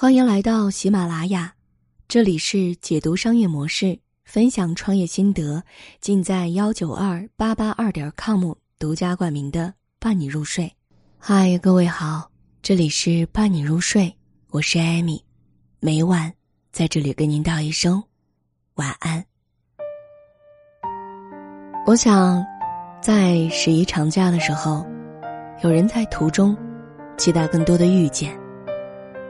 欢迎来到喜马拉雅，这里是解读商业模式、分享创业心得，尽在幺九二八八二点 com 独家冠名的伴你入睡。嗨，各位好，这里是伴你入睡，我是艾米，每晚在这里跟您道一声晚安。我想，在十一长假的时候，有人在途中期待更多的遇见。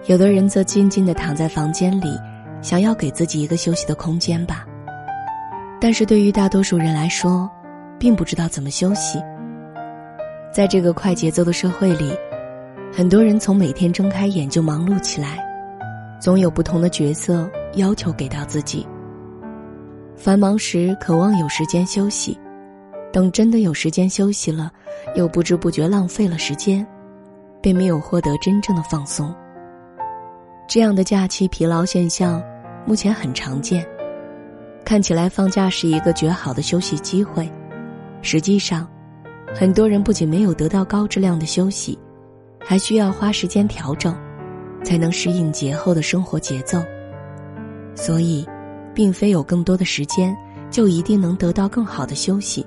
有的人则静静的躺在房间里，想要给自己一个休息的空间吧。但是对于大多数人来说，并不知道怎么休息。在这个快节奏的社会里，很多人从每天睁开眼就忙碌起来，总有不同的角色要求给到自己。繁忙时渴望有时间休息，等真的有时间休息了，又不知不觉浪费了时间，并没有获得真正的放松。这样的假期疲劳现象，目前很常见。看起来放假是一个绝好的休息机会，实际上，很多人不仅没有得到高质量的休息，还需要花时间调整，才能适应节后的生活节奏。所以，并非有更多的时间就一定能得到更好的休息。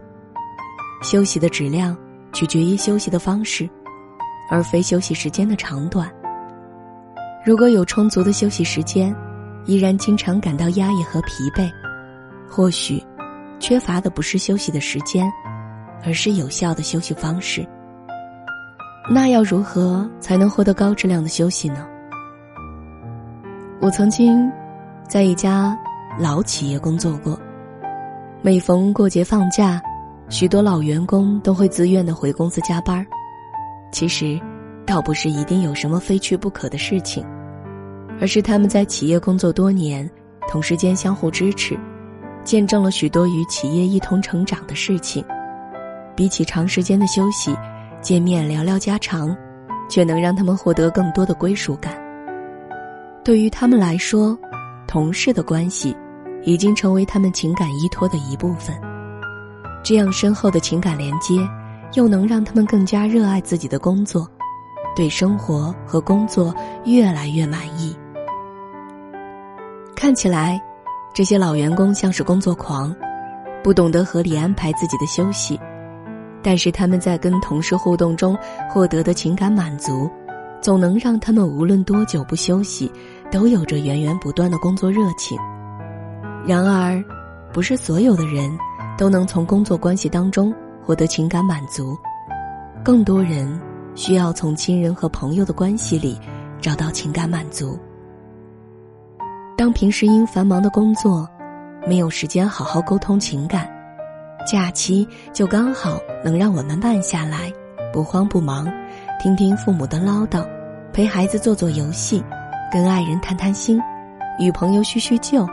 休息的质量取决于休息的方式，而非休息时间的长短。如果有充足的休息时间，依然经常感到压抑和疲惫，或许缺乏的不是休息的时间，而是有效的休息方式。那要如何才能获得高质量的休息呢？我曾经在一家老企业工作过，每逢过节放假，许多老员工都会自愿的回公司加班其实。倒不是一定有什么非去不可的事情，而是他们在企业工作多年，同事间相互支持，见证了许多与企业一同成长的事情。比起长时间的休息，见面聊聊家常，却能让他们获得更多的归属感。对于他们来说，同事的关系已经成为他们情感依托的一部分。这样深厚的情感连接，又能让他们更加热爱自己的工作。对生活和工作越来越满意。看起来，这些老员工像是工作狂，不懂得合理安排自己的休息。但是他们在跟同事互动中获得的情感满足，总能让他们无论多久不休息，都有着源源不断的工作热情。然而，不是所有的人都能从工作关系当中获得情感满足，更多人。需要从亲人和朋友的关系里找到情感满足。当平时因繁忙的工作没有时间好好沟通情感，假期就刚好能让我们慢下来，不慌不忙，听听父母的唠叨，陪孩子做做游戏，跟爱人谈谈心，与朋友叙叙旧，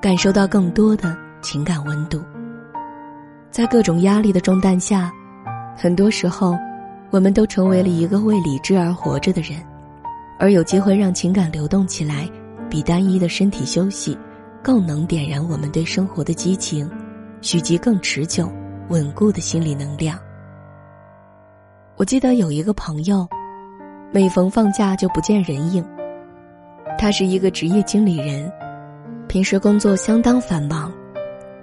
感受到更多的情感温度。在各种压力的重担下，很多时候。我们都成为了一个为理智而活着的人，而有机会让情感流动起来，比单一的身体休息更能点燃我们对生活的激情，蓄积更持久、稳固的心理能量。我记得有一个朋友，每逢放假就不见人影。他是一个职业经理人，平时工作相当繁忙，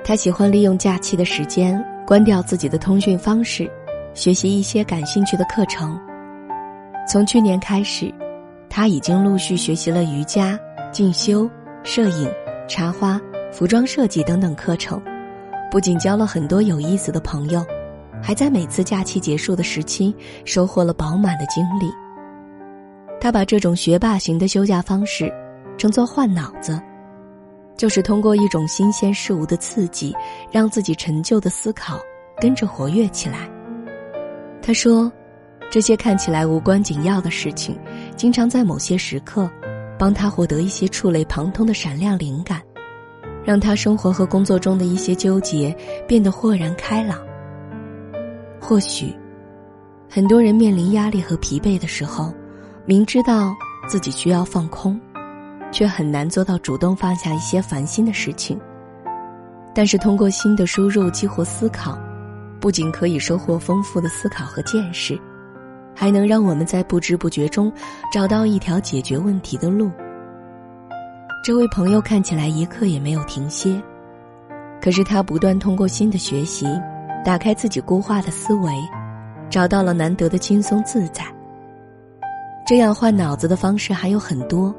他喜欢利用假期的时间关掉自己的通讯方式。学习一些感兴趣的课程。从去年开始，他已经陆续学习了瑜伽、进修、摄影、插花、服装设计等等课程。不仅交了很多有意思的朋友，还在每次假期结束的时期收获了饱满的精力。他把这种学霸型的休假方式称作“换脑子”，就是通过一种新鲜事物的刺激，让自己陈旧的思考跟着活跃起来。他说：“这些看起来无关紧要的事情，经常在某些时刻，帮他获得一些触类旁通的闪亮灵感，让他生活和工作中的一些纠结变得豁然开朗。或许，很多人面临压力和疲惫的时候，明知道自己需要放空，却很难做到主动放下一些烦心的事情。但是，通过新的输入激活思考。”不仅可以收获丰富的思考和见识，还能让我们在不知不觉中找到一条解决问题的路，这位朋友看起来一刻也没有停歇，可是他不断通过新的学习，打开自己固化的思维，找到了难得的轻松自在。这样换脑子的方式还有很多，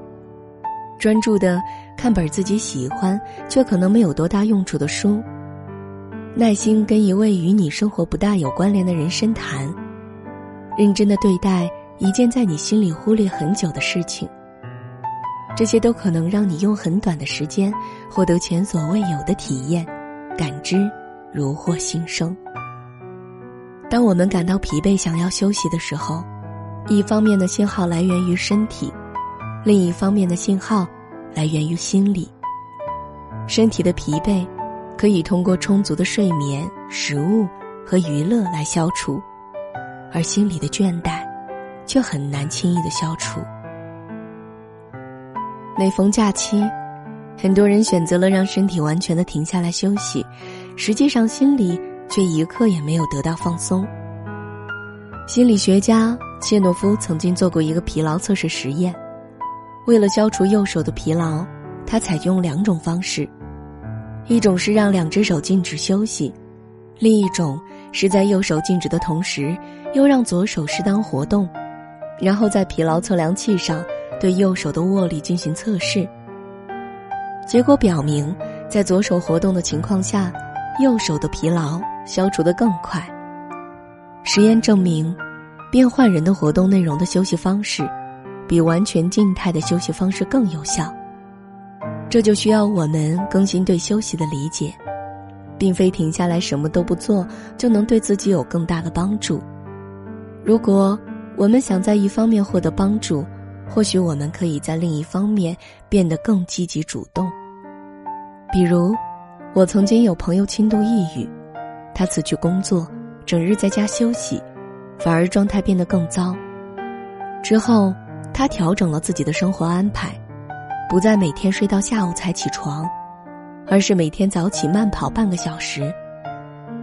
专注的看本自己喜欢却可能没有多大用处的书，耐心跟一位与你生活不大有关联的人深谈，认真的对待一件在你心里忽略很久的事情，这些都可能让你用很短的时间获得前所未有的体验，感知如获新生。当我们感到疲惫、想要休息的时候。一方面的信号来源于身体，另一方面的信号来源于心理。身体的疲惫可以通过充足的睡眠、食物和娱乐来消除，而心里的倦怠却很难轻易的消除。每逢假期，很多人选择了让身体完全的停下来休息，实际上心里却一刻也没有得到放松。心理学家。切诺夫曾经做过一个疲劳测试实验，为了消除右手的疲劳，他采用两种方式：一种是让两只手静止休息，另一种是在右手静止的同时，又让左手适当活动，然后在疲劳测量器上对右手的握力进行测试。结果表明，在左手活动的情况下，右手的疲劳消除得更快。实验证明。变换人的活动内容的休息方式，比完全静态的休息方式更有效。这就需要我们更新对休息的理解，并非停下来什么都不做就能对自己有更大的帮助。如果我们想在一方面获得帮助，或许我们可以在另一方面变得更积极主动。比如，我曾经有朋友轻度抑郁，他辞去工作，整日在家休息。反而状态变得更糟。之后，他调整了自己的生活安排，不再每天睡到下午才起床，而是每天早起慢跑半个小时。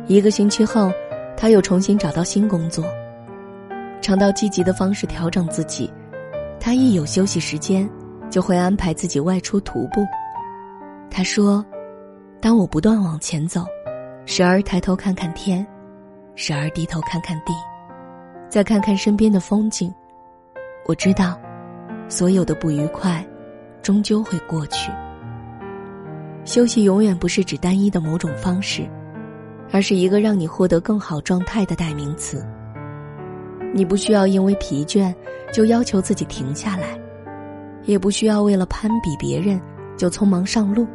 一个星期后，他又重新找到新工作。尝到积极的方式调整自己，他一有休息时间，就会安排自己外出徒步。他说：“当我不断往前走，时而抬头看看天，时而低头看看地。”再看看身边的风景，我知道，所有的不愉快，终究会过去。休息永远不是指单一的某种方式，而是一个让你获得更好状态的代名词。你不需要因为疲倦就要求自己停下来，也不需要为了攀比别人就匆忙上路。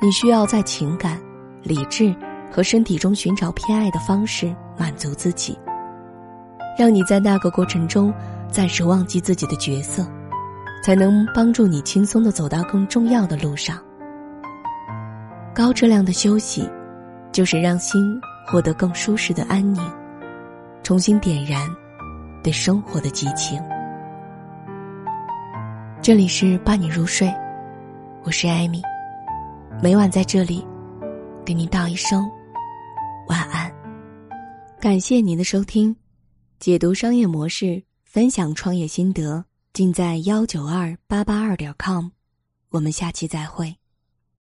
你需要在情感、理智和身体中寻找偏爱的方式满足自己。让你在那个过程中暂时忘记自己的角色，才能帮助你轻松的走到更重要的路上。高质量的休息，就是让心获得更舒适的安宁，重新点燃对生活的激情。这里是伴你入睡，我是艾米，每晚在这里给您道一声晚安。感谢您的收听。解读商业模式，分享创业心得，尽在幺九二八八二点 com。我们下期再会。